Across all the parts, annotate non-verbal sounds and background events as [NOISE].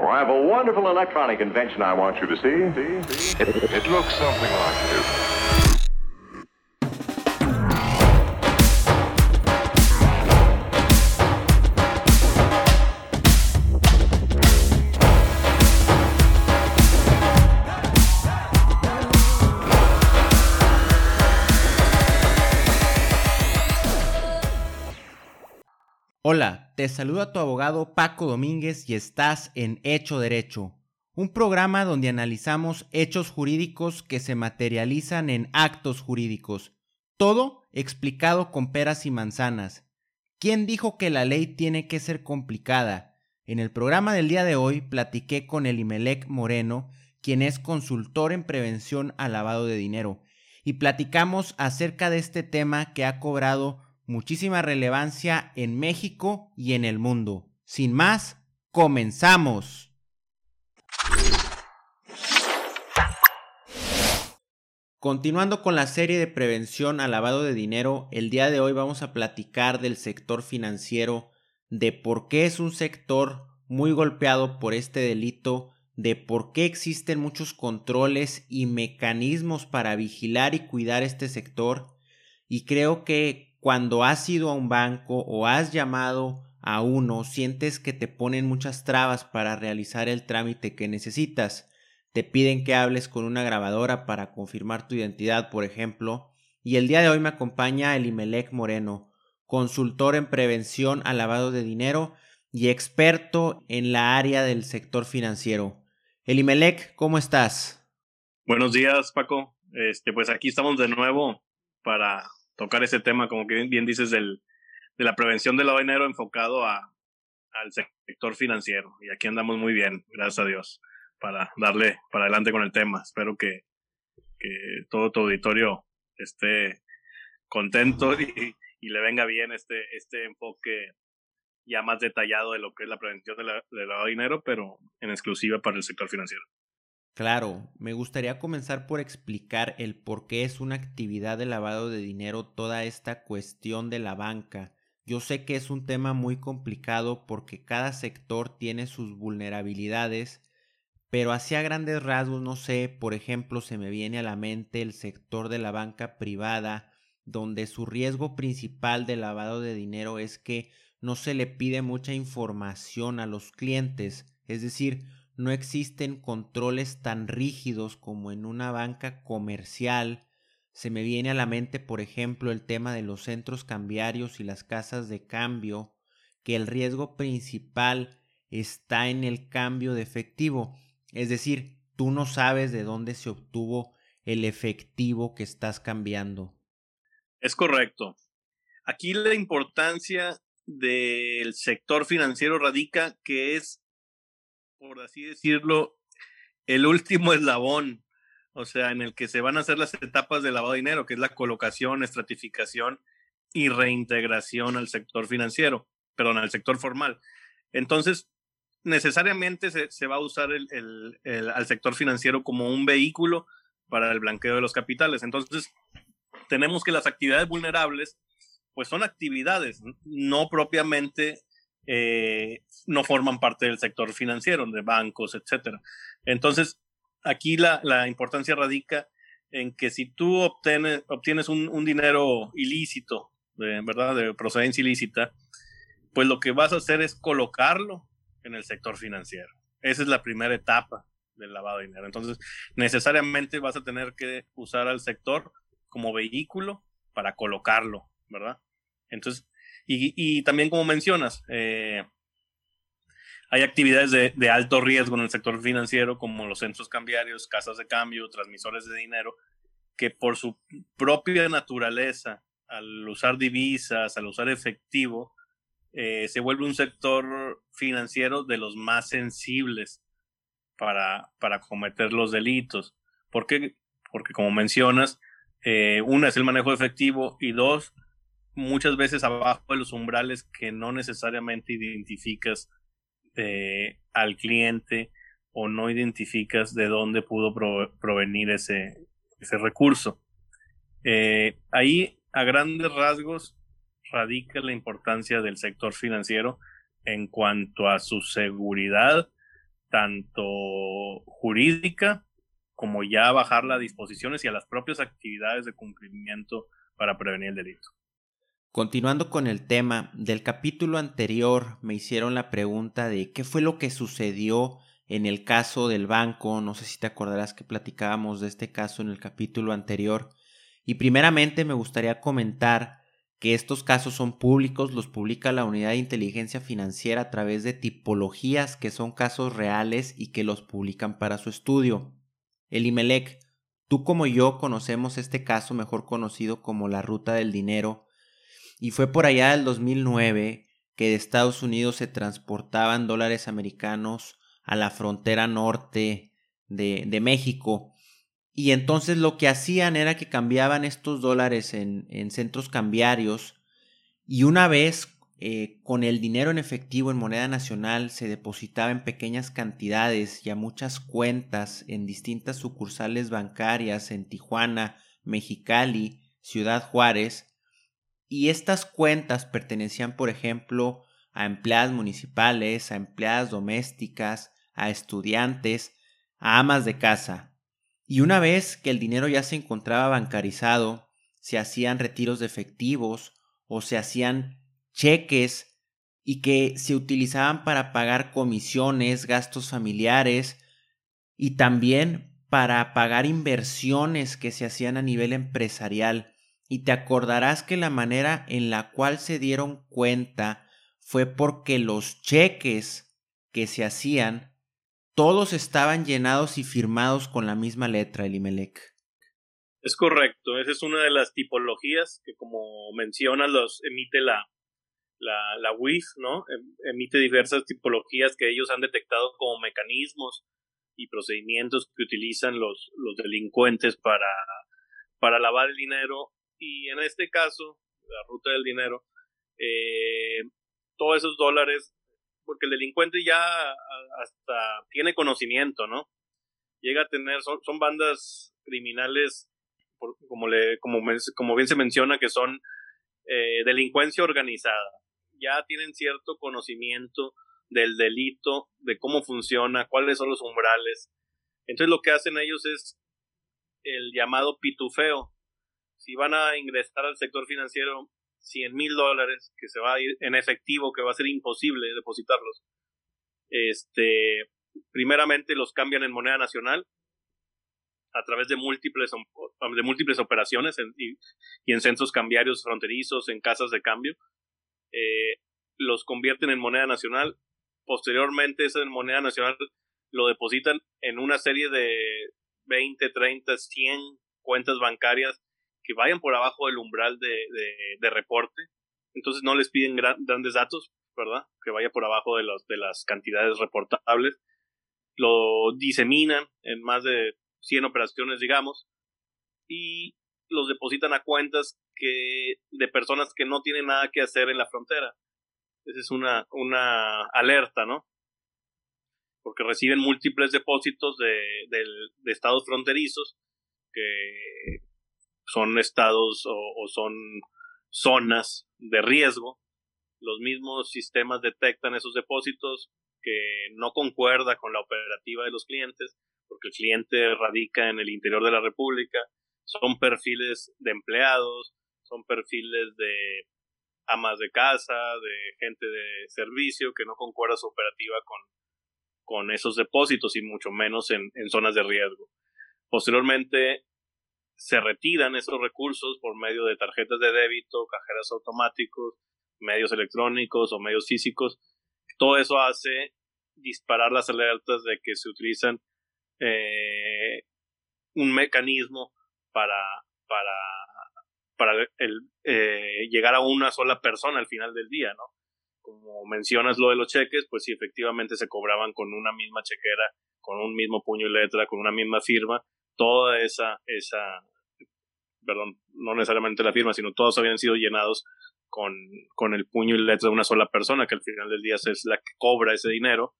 Oh, I have a wonderful electronic invention I want you to see. see, see? It, it looks something like this. Te saluda tu abogado Paco Domínguez y estás en Hecho Derecho, un programa donde analizamos hechos jurídicos que se materializan en actos jurídicos, todo explicado con peras y manzanas. ¿Quién dijo que la ley tiene que ser complicada? En el programa del día de hoy platiqué con Elimelec Moreno, quien es consultor en prevención al lavado de dinero, y platicamos acerca de este tema que ha cobrado muchísima relevancia en México y en el mundo. Sin más, comenzamos. Continuando con la serie de prevención al lavado de dinero, el día de hoy vamos a platicar del sector financiero, de por qué es un sector muy golpeado por este delito, de por qué existen muchos controles y mecanismos para vigilar y cuidar este sector, y creo que cuando has ido a un banco o has llamado a uno, sientes que te ponen muchas trabas para realizar el trámite que necesitas. Te piden que hables con una grabadora para confirmar tu identidad, por ejemplo. Y el día de hoy me acompaña Elimelec Moreno, consultor en prevención al lavado de dinero y experto en la área del sector financiero. Elimelec, ¿cómo estás? Buenos días, Paco. Este, pues aquí estamos de nuevo para tocar ese tema, como que bien, dices, del, de la prevención del lavado de dinero enfocado a, al sector financiero. Y aquí andamos muy bien, gracias a Dios, para darle para adelante con el tema. Espero que, que todo tu auditorio esté contento [LAUGHS] y, y, le venga bien este, este enfoque ya más detallado de lo que es la prevención del de lavado de dinero, pero en exclusiva para el sector financiero. Claro, me gustaría comenzar por explicar el por qué es una actividad de lavado de dinero toda esta cuestión de la banca. Yo sé que es un tema muy complicado porque cada sector tiene sus vulnerabilidades, pero hacia grandes rasgos, no sé, por ejemplo, se me viene a la mente el sector de la banca privada, donde su riesgo principal de lavado de dinero es que no se le pide mucha información a los clientes, es decir, no existen controles tan rígidos como en una banca comercial. Se me viene a la mente, por ejemplo, el tema de los centros cambiarios y las casas de cambio, que el riesgo principal está en el cambio de efectivo. Es decir, tú no sabes de dónde se obtuvo el efectivo que estás cambiando. Es correcto. Aquí la importancia del sector financiero radica que es por así decirlo, el último eslabón, o sea, en el que se van a hacer las etapas de lavado de dinero, que es la colocación, estratificación y reintegración al sector financiero, perdón, al sector formal. Entonces, necesariamente se, va a usar el, al sector financiero como un vehículo para el blanqueo de los capitales. Entonces, tenemos que las actividades vulnerables, pues son actividades, no propiamente eh, no forman parte del sector financiero, de bancos, etcétera. Entonces, aquí la, la, importancia radica en que si tú obtienes, un, dinero ilícito, de, ¿verdad? De procedencia ilícita, pues lo que vas a hacer es colocarlo en el sector financiero. Esa es la primera etapa del lavado de dinero. Entonces, necesariamente vas a tener que usar al sector como vehículo para colocarlo, ¿verdad? Entonces, y, también, como mencionas, eh, hay actividades de, alto riesgo en el sector financiero, como los centros cambiarios, casas de cambio, transmisores de dinero, que por su propia naturaleza, al usar divisas, al usar efectivo, eh, se vuelve un sector financiero de los más sensibles para, para cometer los delitos. ¿Por qué? Porque, como mencionas, eh, una es el manejo efectivo y dos, muchas veces abajo de los umbrales que no necesariamente identificas al cliente o no identificas de dónde pudo provenir ese, ese recurso. Eh, ahí, a grandes rasgos, radica la importancia del sector financiero en cuanto a su seguridad tanto jurídica como ya bajar las disposiciones y a las propias actividades de cumplimiento para prevenir el delito. Continuando con el tema, del capítulo anterior me hicieron la pregunta de qué fue lo que sucedió en el caso del banco, no sé si te acordarás que platicábamos de este caso en el capítulo anterior, y primeramente me gustaría comentar que estos casos son públicos, los publica la Unidad de Inteligencia Financiera a través de tipologías que son casos reales y que los publican para su estudio. El IMELEC, tú como yo conocemos este caso mejor conocido como la ruta del dinero, y fue por allá del 2009 que de Estados Unidos se transportaban dólares americanos a la frontera norte de, de México. Y entonces lo que hacían era que cambiaban estos dólares en, en centros cambiarios y una vez eh, con el dinero en efectivo en moneda nacional se depositaba en pequeñas cantidades y a muchas cuentas en distintas sucursales bancarias en Tijuana, Mexicali, Ciudad Juárez, y estas cuentas pertenecían, por ejemplo, a empleadas municipales, a empleadas domésticas, a estudiantes, a amas de casa. Y una vez que el dinero ya se encontraba bancarizado, se hacían retiros de efectivos o se hacían cheques y que se utilizaban para pagar comisiones, gastos familiares y también para pagar inversiones que se hacían a nivel empresarial y te acordarás que la manera en la cual se dieron cuenta fue porque los cheques que se hacían, todos estaban llenados y firmados con la misma letra, Elimelec. Es correcto, esa es una de las tipologías que como mencionas los emite la, la, la WIF, ¿no? Em, emite diversas tipologías que ellos han detectado como mecanismos y procedimientos que utilizan los, los delincuentes para, para lavar el dinero y en este caso, la ruta del dinero, eh, todos esos dólares, porque el delincuente ya hasta tiene conocimiento, ¿no? Llega a tener, son, bandas criminales, como, le, como, como bien se menciona, que son eh, delincuencia organizada. Ya tienen cierto conocimiento del delito, de cómo funciona, cuáles son los umbrales. Entonces lo que hacen ellos es el llamado pitufeo, si van a ingresar al sector financiero 100 mil dólares, que se va a ir en efectivo, que va a ser imposible depositarlos, este, primeramente los cambian en moneda nacional a través de múltiples, de múltiples operaciones y, en centros cambiarios fronterizos, en casas de cambio. Eh, los convierten en moneda nacional. Posteriormente, esa moneda nacional lo depositan en una serie de 20, 30, 100 cuentas bancarias vayan por abajo del umbral de, de, reporte. Entonces no les piden grandes datos, ¿verdad? Que vaya por abajo de, los, de las cantidades reportables. Lo diseminan en más de 100 operaciones, digamos, y los depositan a cuentas que, de personas que no tienen nada que hacer en la frontera. Esa es una, una alerta, ¿no? Porque reciben múltiples depósitos de, de estados fronterizos que son estados o, son zonas de riesgo. Los mismos sistemas detectan esos depósitos que no concuerda con la operativa de los clientes, porque el cliente radica en el interior de la República, son perfiles de empleados, son perfiles de amas de casa, de gente de servicio, que no concuerda su operativa con, con esos depósitos y mucho menos en, en zonas de riesgo. Posteriormente, se retiran esos recursos por medio de tarjetas de débito, cajeras automáticos, medios electrónicos o medios físicos. Todo eso hace disparar las alertas de que se utilizan eh, un mecanismo para, para, para el, eh, llegar a una sola persona al final del día, ¿no? Como mencionas lo de los cheques, pues sí, efectivamente se cobraban con una misma chequera, con un mismo puño y letra, con una misma firma, toda esa, esa, perdón, no necesariamente la firma, sino todos habían sido llenados con, con el puño y letra de una sola persona, que al final del día es la que cobra ese dinero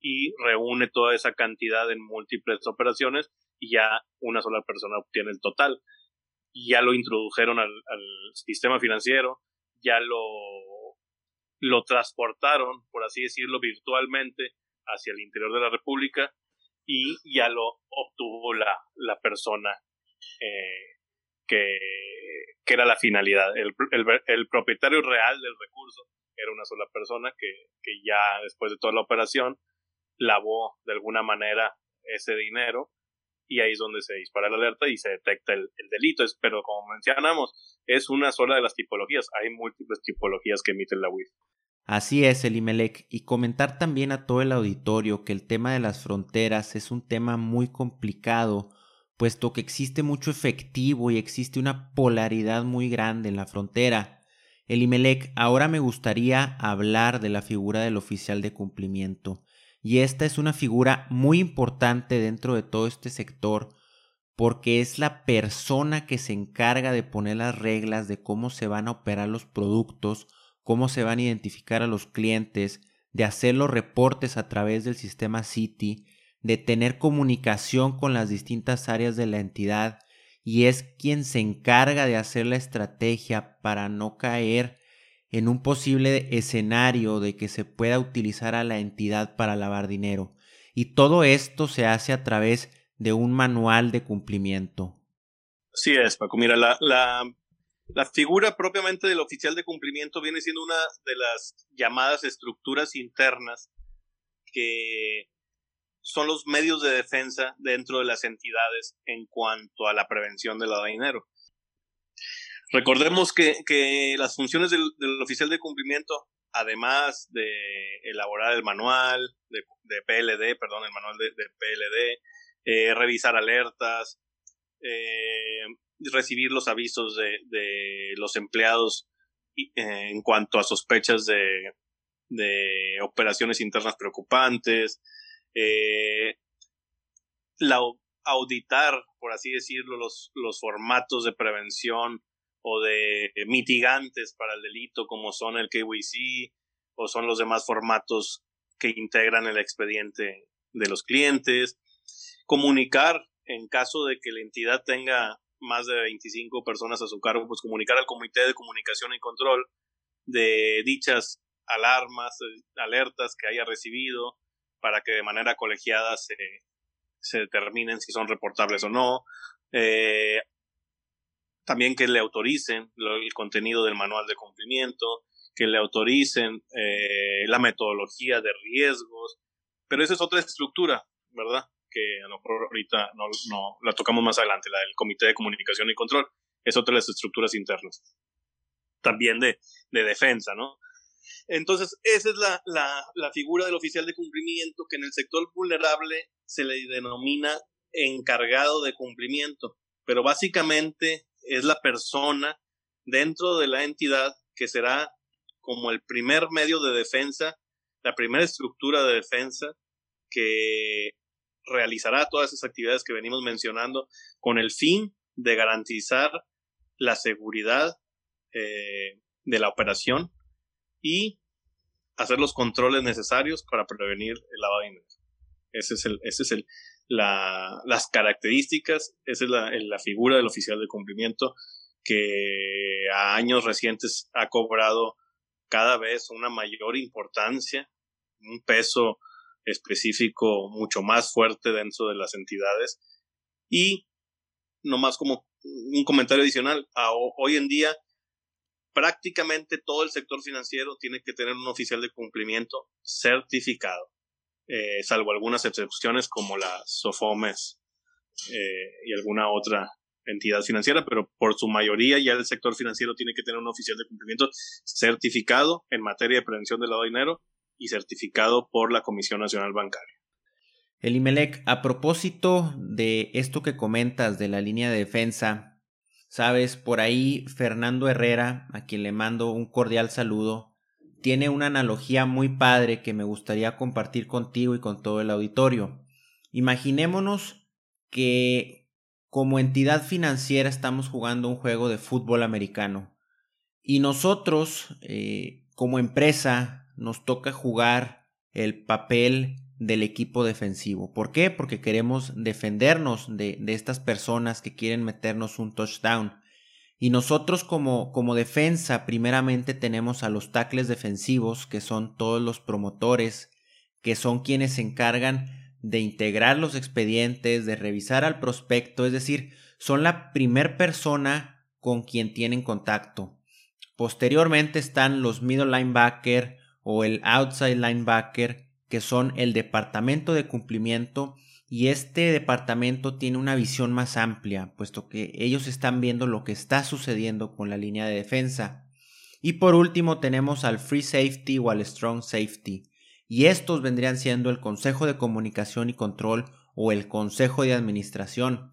y reúne toda esa cantidad en múltiples operaciones y ya una sola persona obtiene el total. Ya lo introdujeron al, al sistema financiero, ya lo, lo transportaron, por así decirlo, virtualmente hacia el interior de la República y ya lo obtuvo la, la persona eh, que, que, era la finalidad. El, el, propietario real del recurso era una sola persona que, que ya después de toda la operación lavó de alguna manera ese dinero y ahí es donde se dispara la alerta y se detecta el, el, delito. Pero como mencionamos, es una sola de las tipologías. Hay múltiples tipologías que emiten la WIF. Así es, Elimelec, y comentar también a todo el auditorio que el tema de las fronteras es un tema muy complicado, puesto que existe mucho efectivo y existe una polaridad muy grande en la frontera. Elimelec, ahora me gustaría hablar de la figura del oficial de cumplimiento, y esta es una figura muy importante dentro de todo este sector, porque es la persona que se encarga de poner las reglas de cómo se van a operar los productos, cómo se van a identificar a los clientes, de hacer los reportes a través del sistema City, de tener comunicación con las distintas áreas de la entidad y es quien se encarga de hacer la estrategia para no caer en un posible escenario de que se pueda utilizar a la entidad para lavar dinero. Y todo esto se hace a través de un manual de cumplimiento. Sí es, Paco. Mira, la, la la figura propiamente del oficial de cumplimiento viene siendo una de las llamadas estructuras internas que son los medios de defensa dentro de las entidades en cuanto a la prevención del lavado de dinero. Recordemos que, que las funciones del, del, oficial de cumplimiento, además de elaborar el manual de, PLD, perdón, el manual de, de PLD, eh, revisar alertas, eh, recibir los avisos de, los empleados eh, en cuanto a sospechas de, de operaciones internas preocupantes, eh, la, auditar, por así decirlo, los, los formatos de prevención o de mitigantes para el delito como son el KYC o son los demás formatos que integran el expediente de los clientes, comunicar en caso de que la entidad tenga más de 25 personas a su cargo, pues comunicar al Comité de Comunicación y Control de dichas alarmas, eh, alertas que haya recibido, para que de manera colegiada se, se determinen si son reportables o no. Eh, también que le autoricen el contenido del manual de cumplimiento, que le autoricen eh, la metodología de riesgos, pero esa es otra estructura, ¿verdad? Que a lo mejor ahorita no, no la tocamos más adelante, la del Comité de Comunicación y Control, es otra de las estructuras internas. También de, de defensa, ¿no? Entonces, esa es la, la, la figura del oficial de cumplimiento que en el sector vulnerable se le denomina encargado de cumplimiento, pero básicamente es la persona dentro de la entidad que será como el primer medio de defensa, la primera estructura de defensa que realizará todas esas actividades que venimos mencionando con el fin de garantizar la seguridad eh, de la operación y hacer los controles necesarios para prevenir el lavado de dinero. Ese es el, es el, la, las características, esa es la, la figura del oficial de cumplimiento que a años recientes ha cobrado cada vez una mayor importancia, un peso específico mucho más fuerte dentro de las entidades. Y nomás como un comentario adicional, hoy en día prácticamente todo el sector financiero tiene que tener un oficial de cumplimiento certificado, eh, salvo algunas excepciones como la SOFOMES eh, y alguna otra entidad financiera, pero por su mayoría ya el sector financiero tiene que tener un oficial de cumplimiento certificado en materia de prevención del lavado de dinero y certificado por la Comisión Nacional Bancaria. Elimelec, a propósito de esto que comentas de la línea de defensa, sabes, por ahí Fernando Herrera, a quien le mando un cordial saludo, tiene una analogía muy padre que me gustaría compartir contigo y con todo el auditorio. Imaginémonos que como entidad financiera estamos jugando un juego de fútbol americano y nosotros, eh, como empresa, nos toca jugar el papel del equipo defensivo. ¿Por qué? Porque queremos defendernos de, de, estas personas que quieren meternos un touchdown. Y nosotros como, como defensa primeramente tenemos a los tackles defensivos, que son todos los promotores que son quienes se encargan de integrar los expedientes, de revisar al prospecto, es decir, son la primer persona con quien tienen contacto. Posteriormente están los middle linebacker o el outside linebacker, que son el departamento de cumplimiento y este departamento tiene una visión más amplia, puesto que ellos están viendo lo que está sucediendo con la línea de defensa. Y por último tenemos al Free Safety o al Strong Safety, y estos vendrían siendo el Consejo de Comunicación y Control o el Consejo de Administración.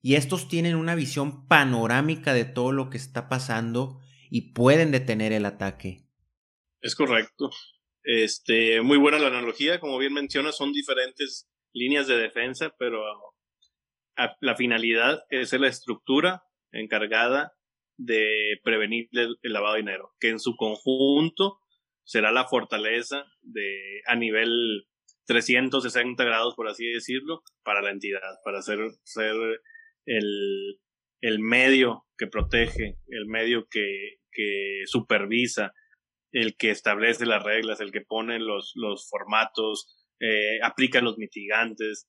Y estos tienen una visión panorámica de todo lo que está pasando y pueden detener el ataque. Es correcto. Este, muy buena la analogía, como bien mencionas, son diferentes líneas de defensa, pero la finalidad es la estructura encargada de prevenir el, lavado de dinero, que en su conjunto será la fortaleza de a nivel 360 grados, por así decirlo, para la entidad, para ser, ser el, el medio que protege, el medio que, que supervisa, el que establece las reglas, el que pone los, los formatos, eh, aplica los mitigantes,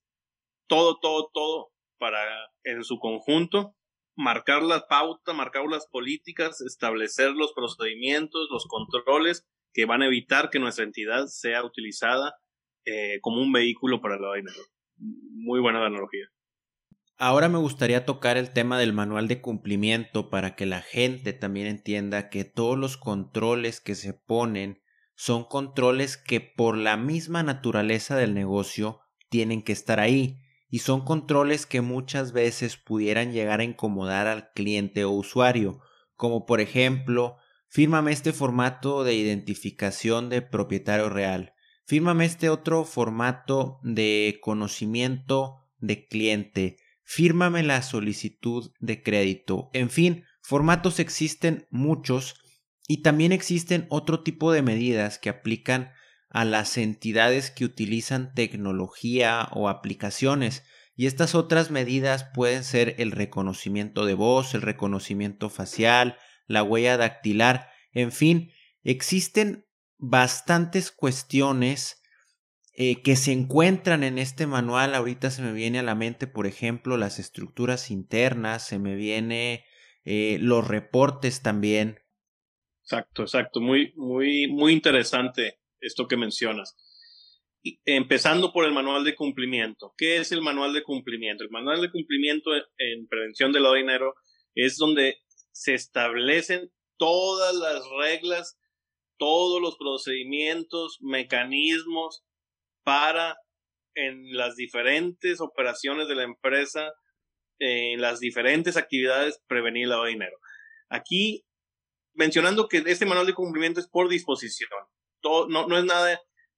todo, todo, todo para en su conjunto marcar la pauta, marcar las políticas, establecer los procedimientos, los controles que van a evitar que nuestra entidad sea utilizada eh, como un vehículo para la dinero. Muy buena analogía. Ahora me gustaría tocar el tema del manual de cumplimiento para que la gente también entienda que todos los controles que se ponen son controles que por la misma naturaleza del negocio tienen que estar ahí y son controles que muchas veces pudieran llegar a incomodar al cliente o usuario, como por ejemplo Fírmame este formato de identificación de propietario real. Fírmame este otro formato de conocimiento de cliente. Fírmame la solicitud de crédito. En fin, formatos existen muchos y también existen otro tipo de medidas que aplican a las entidades que utilizan tecnología o aplicaciones. Y estas otras medidas pueden ser el reconocimiento de voz, el reconocimiento facial, la huella dactilar, en fin, existen bastantes cuestiones eh, que se encuentran en este manual. Ahorita se me viene a la mente, por ejemplo, las estructuras internas, se me viene eh, los reportes también. Exacto, exacto. Muy, muy, muy interesante esto que mencionas. empezando por el manual de cumplimiento. ¿Qué es el manual de cumplimiento? El manual de cumplimiento en prevención del lavado de dinero es donde se establecen todas las reglas, todos los procedimientos, mecanismos para en las diferentes operaciones de la empresa, en las diferentes actividades, prevenir el lavado de dinero. Aquí, mencionando que este manual de cumplimiento es por disposición. Todo, no, no es nada,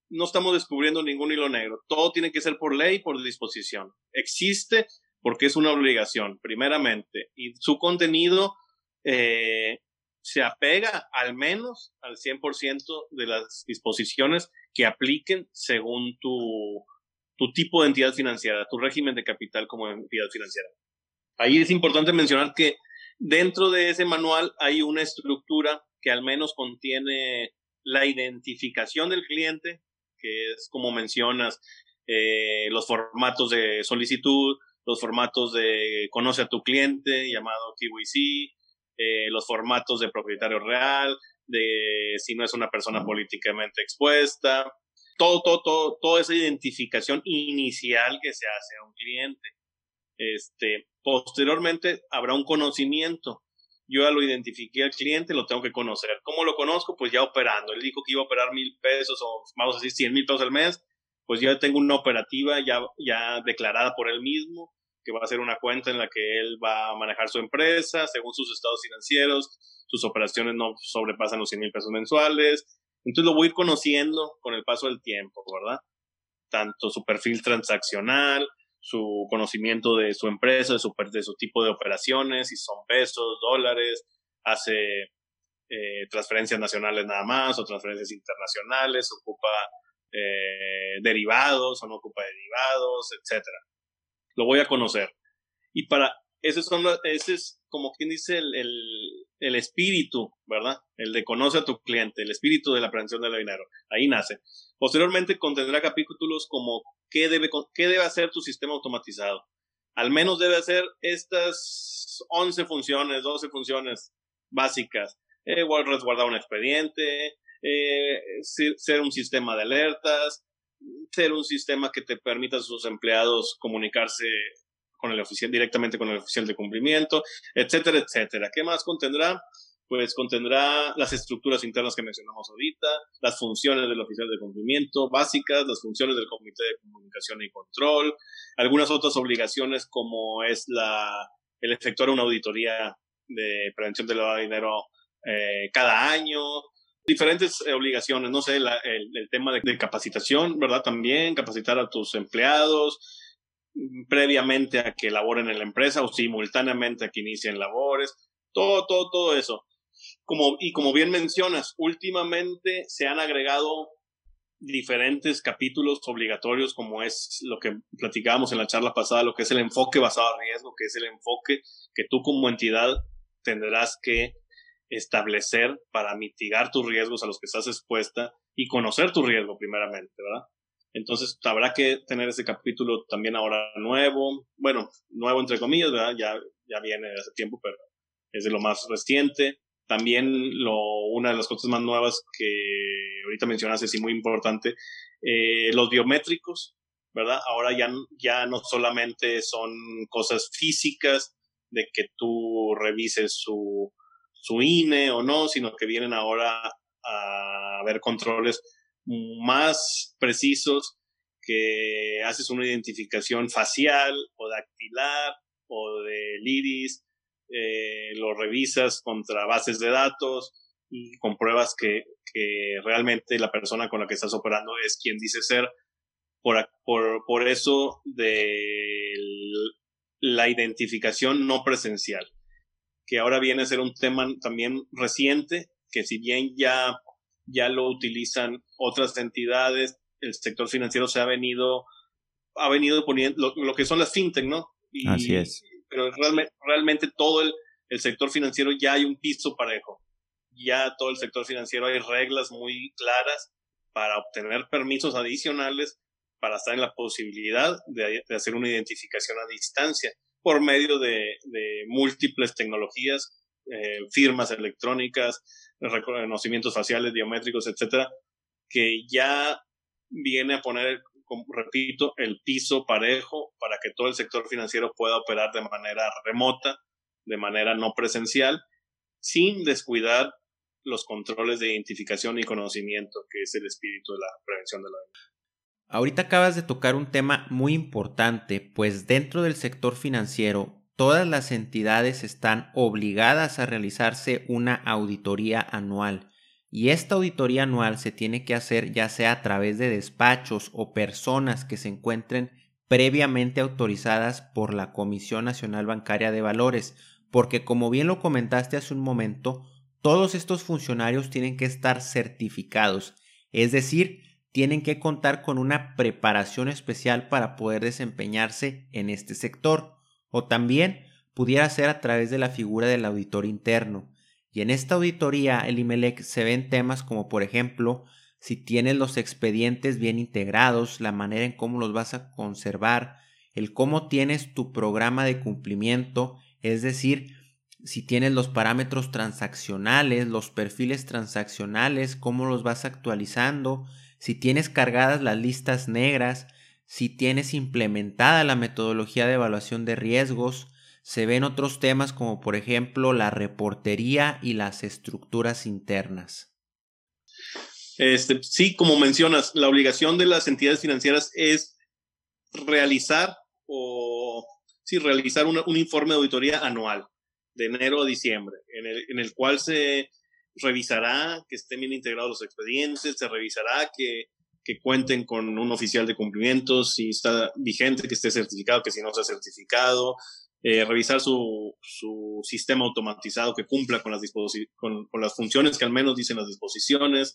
no estamos descubriendo ningún hilo negro. Todo tiene que ser por ley, por disposición. Existe porque es una obligación, primeramente, y su contenido eh, se apega al menos al 100% de las disposiciones que apliquen según tu, tu tipo de entidad financiera, tu régimen de capital como entidad financiera. Ahí es importante mencionar que dentro de ese manual hay una estructura que al menos contiene la identificación del cliente, que es como mencionas, eh, los formatos de solicitud, los formatos de conoce a tu cliente, llamado KYC, eh, los formatos de propietario real, de si no es una persona políticamente expuesta, todo, todo, todo, toda esa identificación inicial que se hace a un cliente. Este, posteriormente habrá un conocimiento. Yo ya lo identifiqué al cliente, lo tengo que conocer. ¿Cómo lo conozco? Pues ya operando. Él dijo que iba a operar mil pesos o vamos a decir cien mil pesos al mes. Pues ya tengo una operativa ya, ya declarada por él mismo que va a ser una cuenta en la que él va a manejar su empresa según sus estados financieros, sus operaciones no sobrepasan los 100 mil pesos mensuales. Entonces lo voy a ir conociendo con el paso del tiempo, ¿verdad? Tanto su perfil transaccional, su conocimiento de su empresa, de su, de su tipo de operaciones, si son pesos, dólares, hace eh, transferencias nacionales nada más o transferencias internacionales, ocupa eh, derivados o no ocupa derivados, etcétera lo voy a conocer. Y para, ese, son, ese es como quien dice el, el espíritu, ¿verdad? El de conoce a tu cliente, el espíritu de la prevención del dinero. Ahí nace. Posteriormente contendrá capítulos como qué debe, qué debe hacer tu sistema automatizado. Al menos debe hacer estas 11 funciones, 12 funciones básicas. Eh, resguardar un expediente, eh, ser un sistema de alertas, ser un sistema que te permita a sus empleados comunicarse con el oficial, directamente con el oficial de cumplimiento, etcétera, etcétera. ¿Qué más contendrá? Pues contendrá las estructuras internas que mencionamos ahorita, las funciones del oficial de cumplimiento básicas, las funciones del comité de comunicación y control, algunas otras obligaciones como es la, el efectuar una auditoría de prevención del lavado de dinero eh, cada año, diferentes eh, obligaciones, no sé, el, tema de, de, capacitación, ¿verdad? También capacitar a tus empleados, previamente a que laboren en la empresa o simultáneamente a que inicien labores, todo, todo, todo eso. Como, y como bien mencionas, últimamente se han agregado diferentes capítulos obligatorios, como es lo que platicábamos en la charla pasada, lo que es el enfoque basado a riesgo, que es el enfoque que tú como entidad tendrás que establecer para mitigar tus riesgos a los que estás expuesta y conocer tu riesgo primeramente, ¿verdad? Entonces habrá que tener ese capítulo también ahora nuevo, bueno, nuevo entre comillas, ¿verdad? Ya, ya viene de hace tiempo, pero es de lo más reciente. También lo, una de las cosas más nuevas que ahorita mencionaste, sí, muy importante, eh, los biométricos, ¿verdad? Ahora ya, ya no solamente son cosas físicas de que tú revises su, su INE o no, sino que vienen ahora a haber controles más precisos, que haces una identificación facial o dactilar o del iris, eh, lo revisas contra bases de datos y compruebas que, que realmente la persona con la que estás operando es quien dice ser. Por, por, por eso de la identificación no presencial, que ahora viene a ser un tema también reciente, que si bien ya ya lo utilizan otras entidades, el sector financiero se ha venido, ha venido poniendo lo, que son las fintech, ¿no? Así es. Pero realmente, realmente todo el, el sector financiero ya hay un piso parejo. Ya todo el sector financiero hay reglas muy claras para obtener permisos adicionales para estar en la posibilidad de, de hacer una identificación a distancia por medio de, de múltiples tecnologías, eh, firmas electrónicas, reconocimientos faciales, biométricos, etcétera, que ya viene a poner, repito, el piso parejo para que todo el sector financiero pueda operar de manera remota, de manera no presencial, sin descuidar los controles de identificación y conocimiento, que es el espíritu de la prevención de la Ahorita acabas de tocar un tema muy importante, pues dentro del sector financiero todas las entidades están obligadas a realizarse una auditoría anual. Y esta auditoría anual se tiene que hacer ya sea a través de despachos o personas que se encuentren previamente autorizadas por la Comisión Nacional Bancaria de Valores, porque como bien lo comentaste hace un momento, todos estos funcionarios tienen que estar certificados, es decir, tienen que contar con una preparación especial para poder desempeñarse en este sector o también pudiera ser a través de la figura del auditor interno. Y en esta auditoría el IMELEC se ven temas como por ejemplo si tienes los expedientes bien integrados, la manera en cómo los vas a conservar, el cómo tienes tu programa de cumplimiento, es decir, si tienes los parámetros transaccionales, los perfiles transaccionales, cómo los vas actualizando, si tienes cargadas las listas negras, si tienes implementada la metodología de evaluación de riesgos, se ven otros temas como por ejemplo la reportería y las estructuras internas. Este, sí, como mencionas, la obligación de las entidades financieras es realizar o sí, realizar un informe de auditoría anual de enero a diciembre, en el, en el cual se revisará que estén bien integrados los expedientes, se revisará que que cuenten con un oficial de cumplimiento, si está vigente, que esté certificado, que si no está certificado, eh, revisar su, su, sistema automatizado que cumpla con las, con, con, las funciones que al menos dicen las disposiciones,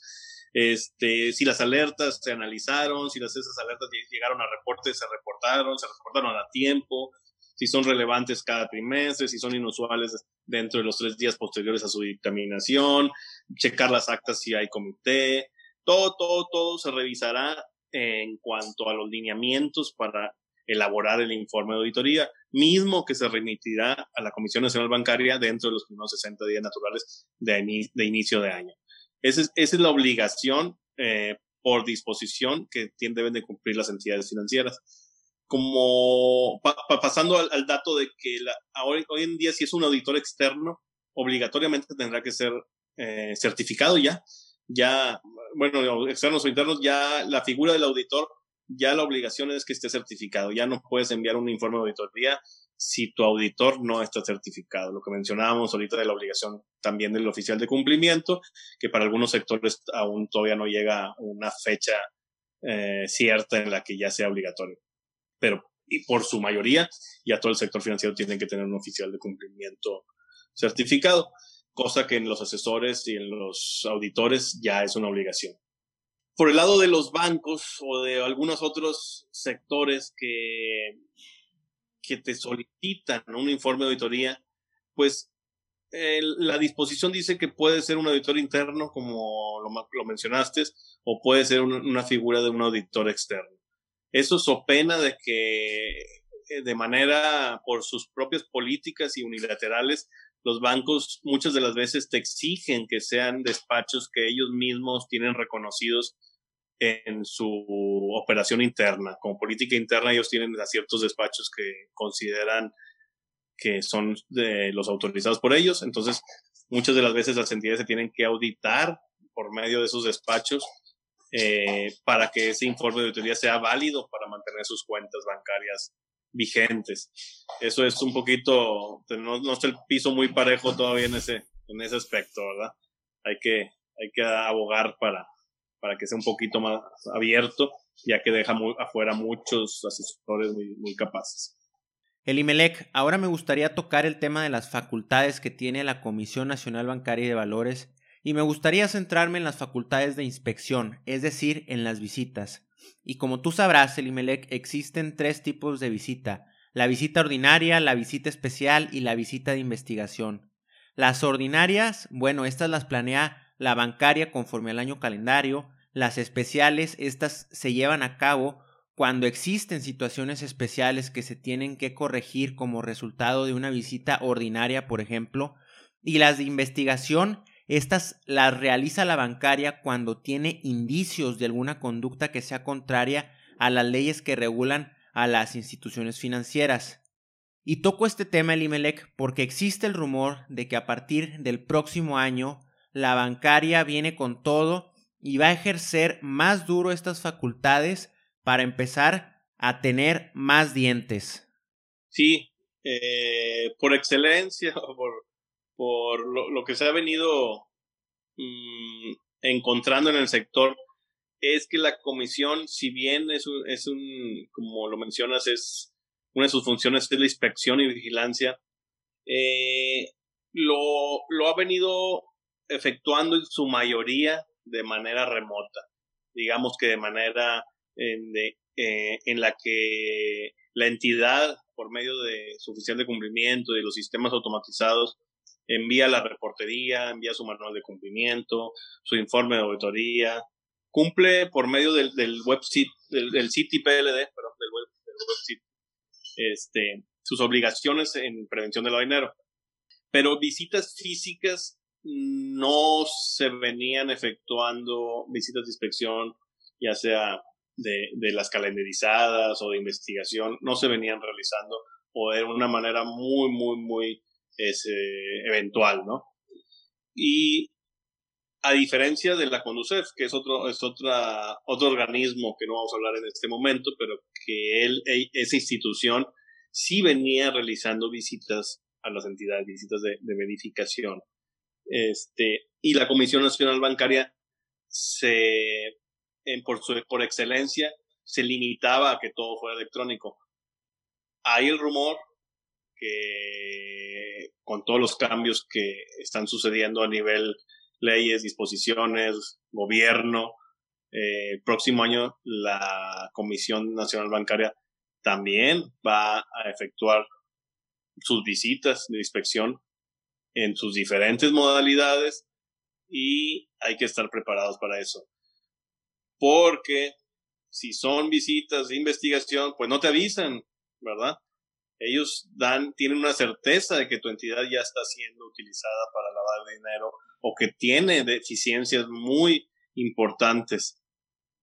este, si las alertas se analizaron, si las, esas alertas llegaron a reportes, se reportaron, se reportaron a tiempo, si son relevantes cada trimestre, si son inusuales dentro de los tres días posteriores a su dictaminación, checar las actas si hay comité, todo, todo, todo se revisará en cuanto a los lineamientos para elaborar el informe de auditoría, mismo que se remitirá a la Comisión Nacional Bancaria dentro de los primeros 60 días naturales de, inicio de año. Esa es, esa es la obligación eh, por disposición que deben de cumplir las entidades financieras. Como pasando al, dato de que la, hoy, hoy, en día si es un auditor externo, obligatoriamente tendrá que ser eh, certificado ya. Ya, bueno, externos o internos, ya la figura del auditor, ya la obligación es que esté certificado. Ya no puedes enviar un informe de auditoría si tu auditor no está certificado. Lo que mencionábamos ahorita de la obligación también del oficial de cumplimiento, que para algunos sectores aún todavía no llega una fecha eh, cierta en la que ya sea obligatorio. Pero y por su mayoría, ya todo el sector financiero tiene que tener un oficial de cumplimiento certificado, cosa que en los asesores y en los auditores ya es una obligación. Por el lado de los bancos o de algunos otros sectores que que te solicitan un informe de auditoría, pues la disposición dice que puede ser un auditor interno, como lo, mencionaste, o puede ser una figura de un auditor externo. Eso so pena de que eh, de manera por sus propias políticas y unilaterales, los bancos muchas de las veces te exigen que sean despachos que ellos mismos tienen reconocidos en su operación interna. Como política interna, ellos tienen a ciertos despachos que consideran que son de los autorizados por ellos. Entonces, muchas de las veces las entidades se tienen que auditar por medio de esos despachos eh, para que ese informe de auditoría sea válido para mantener sus cuentas bancarias vigentes. Eso es un poquito, no, no está el piso muy parejo todavía en ese, en ese aspecto, ¿verdad? Hay que, hay que abogar para, para que sea un poquito más abierto, ya que deja afuera muchos asesores muy, muy capaces. Elimelec, ahora me gustaría tocar el tema de las facultades que tiene la Comisión Nacional Bancaria y de Valores y me gustaría centrarme en las facultades de inspección, es decir, en las visitas. Y como tú sabrás, Elimelec, existen tres tipos de visita, la visita ordinaria, la visita especial y la visita de investigación. Las ordinarias, bueno, estas las planea la bancaria conforme al año calendario, las especiales, estas se llevan a cabo cuando existen situaciones especiales que se tienen que corregir como resultado de una visita ordinaria, por ejemplo, y las de investigación, estas las realiza la bancaria cuando tiene indicios de alguna conducta que sea contraria a las leyes que regulan a las instituciones financieras. Y toco este tema, el IMELEC, porque existe el rumor de que a partir del próximo año la bancaria viene con todo y va a ejercer más duro estas facultades para empezar a tener más dientes. Sí, eh, por excelencia, [LAUGHS] por, por lo, que se ha venido mm, encontrando en el sector, es que la comisión, si bien es un, es un, como lo mencionas, es una de sus funciones es la inspección y vigilancia, eh, lo, lo ha venido efectuando en su mayoría de manera remota, digamos que de manera en, de, eh, en la que la entidad, por medio de su oficial de cumplimiento y los sistemas automatizados, envía la reportería, envía su manual de cumplimiento, su informe de auditoría, cumple por medio del, del website, del, del PLD, perdón, del, web, del este, sus obligaciones en prevención del lavado dinero. Pero visitas físicas no se venían efectuando visitas de inspección, ya sea de, de las calendarizadas o de investigación, no se venían realizando o de una manera muy, muy, muy eventual, ¿no? Y a diferencia de la Conducef, que es otro, es otra, otro organismo que no vamos a hablar en este momento, pero que él, e, esa institución sí venía realizando visitas a las entidades, visitas de verificación este, y la Comisión Nacional Bancaria se, por, su, por excelencia, se limitaba a que todo fuera electrónico. Hay el rumor que con todos los cambios que están sucediendo a nivel leyes, disposiciones, gobierno, eh, el próximo año la Comisión Nacional Bancaria también va a efectuar sus visitas de inspección en sus diferentes modalidades y hay que estar preparados para eso. Porque si son visitas de investigación, pues no te avisan, ¿verdad? Ellos dan, tienen una certeza de que tu entidad ya está siendo utilizada para lavar dinero o que tiene deficiencias muy importantes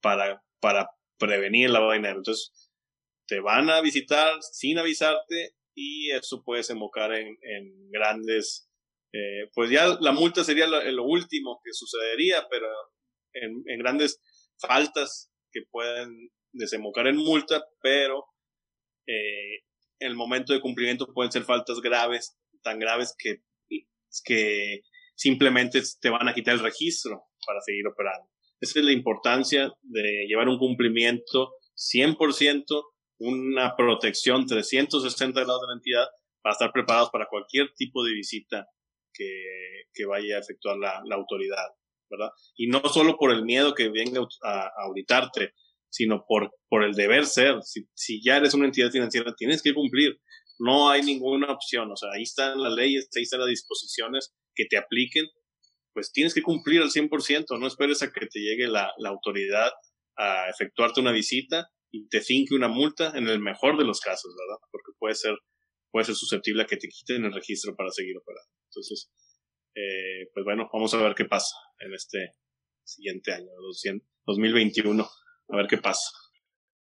para, para prevenir el lavado de dinero. Entonces, te van a visitar sin avisarte y eso puede desembocar en, en grandes, eh, pues ya la multa sería lo, último que sucedería, pero en, en, grandes faltas que pueden desembocar en multa, pero eh, en el momento de cumplimiento pueden ser faltas graves, tan graves que, que simplemente te van a quitar el registro para seguir operando. Esa es la importancia de llevar un cumplimiento 100%, una protección 360 grados de la entidad para estar preparados para cualquier tipo de visita que, que vaya a efectuar la, la, autoridad, ¿verdad? Y no solo por el miedo que venga a, a auditarte, sino por, por el deber ser. Si, si ya eres una entidad financiera, tienes que cumplir. No hay ninguna opción. O sea, ahí están las leyes, ahí están las disposiciones que te apliquen. Pues tienes que cumplir al 100%. No esperes a que te llegue la, la autoridad a efectuarte una visita y te finque una multa en el mejor de los casos, ¿verdad? Porque puede ser, puede ser susceptible a que te quiten el registro para seguir operando. Entonces, eh, pues bueno, vamos a ver qué pasa en este siguiente año, 2021. A ver qué pasa.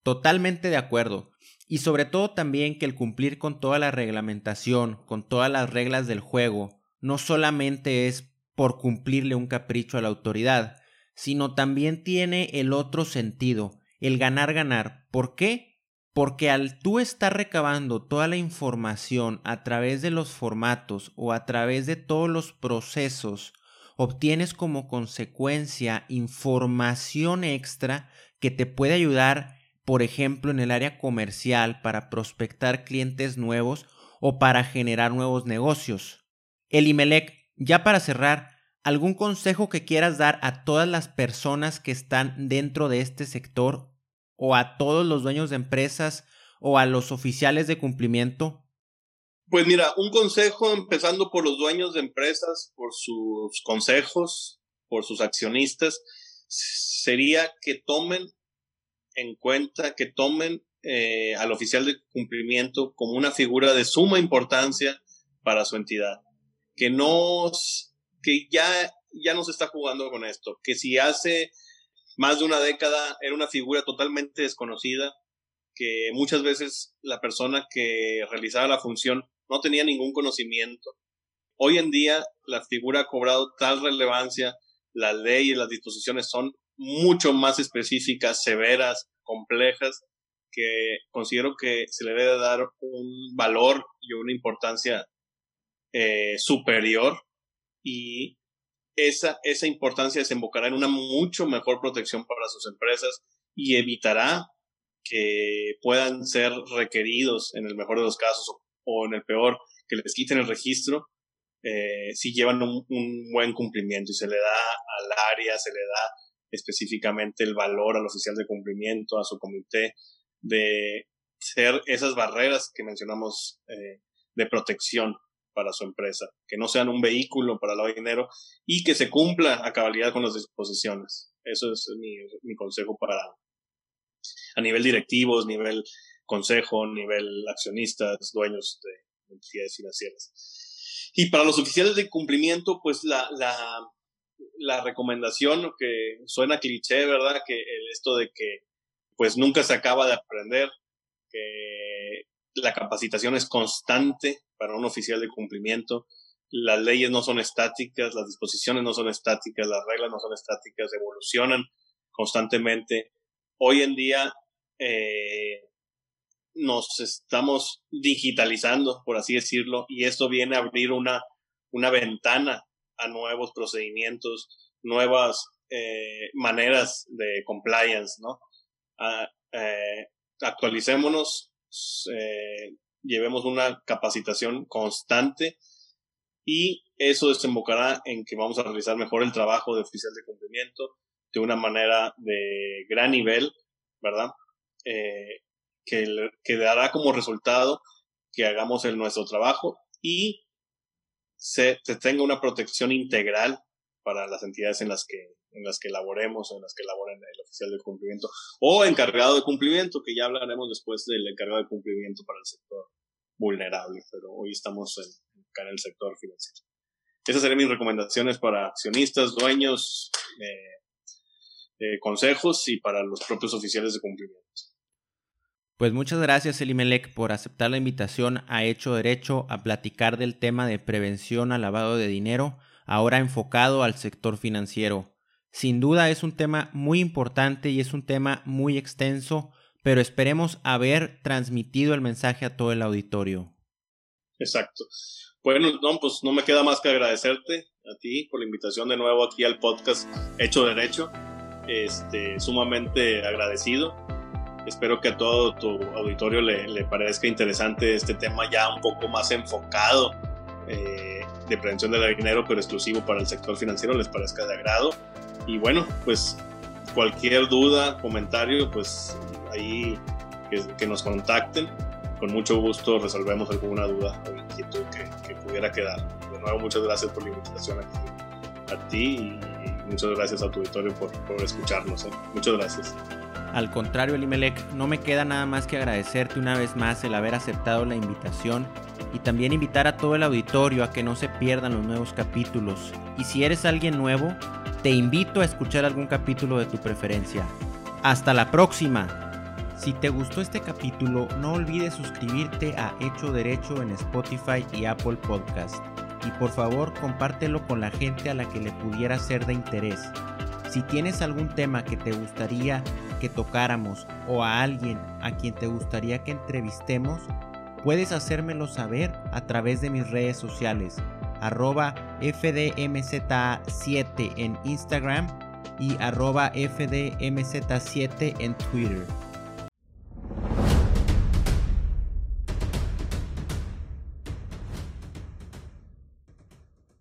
Totalmente de acuerdo. Y sobre todo también que el cumplir con toda la reglamentación, con todas las reglas del juego, no solamente es por cumplirle un capricho a la autoridad, sino también tiene el otro sentido, el ganar ganar. ¿Por qué? Porque al tú estar recabando toda la información a través de los formatos o a través de todos los procesos, obtienes como consecuencia información extra que te puede ayudar, por ejemplo, en el área comercial para prospectar clientes nuevos o para generar nuevos negocios. El Imelec, ya para cerrar, ¿algún consejo que quieras dar a todas las personas que están dentro de este sector o a todos los dueños de empresas o a los oficiales de cumplimiento? Pues mira, un consejo empezando por los dueños de empresas, por sus consejos, por sus accionistas, sería que tomen en cuenta, que tomen eh, al oficial de cumplimiento como una figura de suma importancia para su entidad. Que no, que ya, ya no se está jugando con esto. Que si hace más de una década era una figura totalmente desconocida, que muchas veces la persona que realizaba la función no tenía ningún conocimiento. Hoy en día la figura ha cobrado tal relevancia las leyes, las disposiciones son mucho más específicas, severas, complejas, que considero que se le debe dar un valor y una importancia eh, superior. Y esa, esa importancia desembocará en una mucho mejor protección para sus empresas y evitará que puedan ser requeridos en el mejor de los casos o, o en el peor que les quiten el registro eh, si llevan un, buen cumplimiento y se le da al área, se le da específicamente el valor al oficial de cumplimiento, a su comité, de ser esas barreras que mencionamos eh, de protección para su empresa, que no sean un vehículo para el dinero y que se cumpla a cabalidad con las disposiciones. Eso es mi consejo para a nivel directivos, nivel consejo, nivel accionistas, dueños de entidades financieras. Y para los oficiales de cumplimiento, pues la, la, la recomendación que suena cliché, ¿verdad? Que esto de que pues nunca se acaba de aprender, que la capacitación es constante para un oficial de cumplimiento, las leyes no son estáticas, las disposiciones no son estáticas, las reglas no son estáticas, evolucionan constantemente. Hoy en día eh, nos estamos digitalizando, por así decirlo, y esto viene a abrir una, una ventana a nuevos procedimientos, nuevas eh, maneras de compliance, ¿no? Ah, eh, actualicémonos, eh, llevemos una capacitación constante y eso desembocará en que vamos a realizar mejor el trabajo de oficial de cumplimiento de una manera de gran nivel, ¿verdad? Eh, que, dará como resultado que hagamos el nuestro trabajo y se, tenga una protección integral para las entidades en las que en las que laboremos, en las que laboren el oficial de cumplimiento o encargado de cumplimiento, que ya hablaremos después del encargado de cumplimiento para el sector vulnerable, pero hoy estamos en, en el sector financiero. Esas serían mis recomendaciones para accionistas, dueños, eh, eh, consejos y para los propios oficiales de cumplimiento. Pues muchas gracias Elimelec por aceptar la invitación a Hecho Derecho a platicar del tema de prevención al lavado de dinero, ahora enfocado al sector financiero. Sin duda es un tema muy importante y es un tema muy extenso, pero esperemos haber transmitido el mensaje a todo el auditorio. Exacto. Bueno, no, pues no me queda más que agradecerte a ti por la invitación de nuevo aquí al podcast Hecho Derecho. Este, sumamente agradecido. Espero que a todo tu auditorio le, le parezca interesante este tema ya un poco más enfocado eh, de prevención del dinero, pero exclusivo para el sector financiero, les parezca de agrado. Y bueno, pues cualquier duda, comentario, pues ahí que, que nos contacten. Con mucho gusto resolvemos alguna duda o inquietud que, que, pudiera quedar. De nuevo, muchas gracias por la invitación aquí a ti y muchas gracias a tu auditorio por, por escucharnos. ¿eh? Muchas gracias. Al contrario, Elimelec, no me queda nada más que agradecerte una vez más el haber aceptado la invitación y también invitar a todo el auditorio a que no se pierdan los nuevos capítulos. Y si eres alguien nuevo, te invito a escuchar algún capítulo de tu preferencia. Hasta la próxima. Si te gustó este capítulo, no olvides suscribirte a Hecho Derecho en Spotify y Apple Podcast. Y por favor, compártelo con la gente a la que le pudiera ser de interés. Si tienes algún tema que te gustaría que tocáramos o a alguien a quien te gustaría que entrevistemos, puedes hacérmelo saber a través de mis redes sociales, arroba FDMZ7 en Instagram y arroba FDMZ7 en Twitter.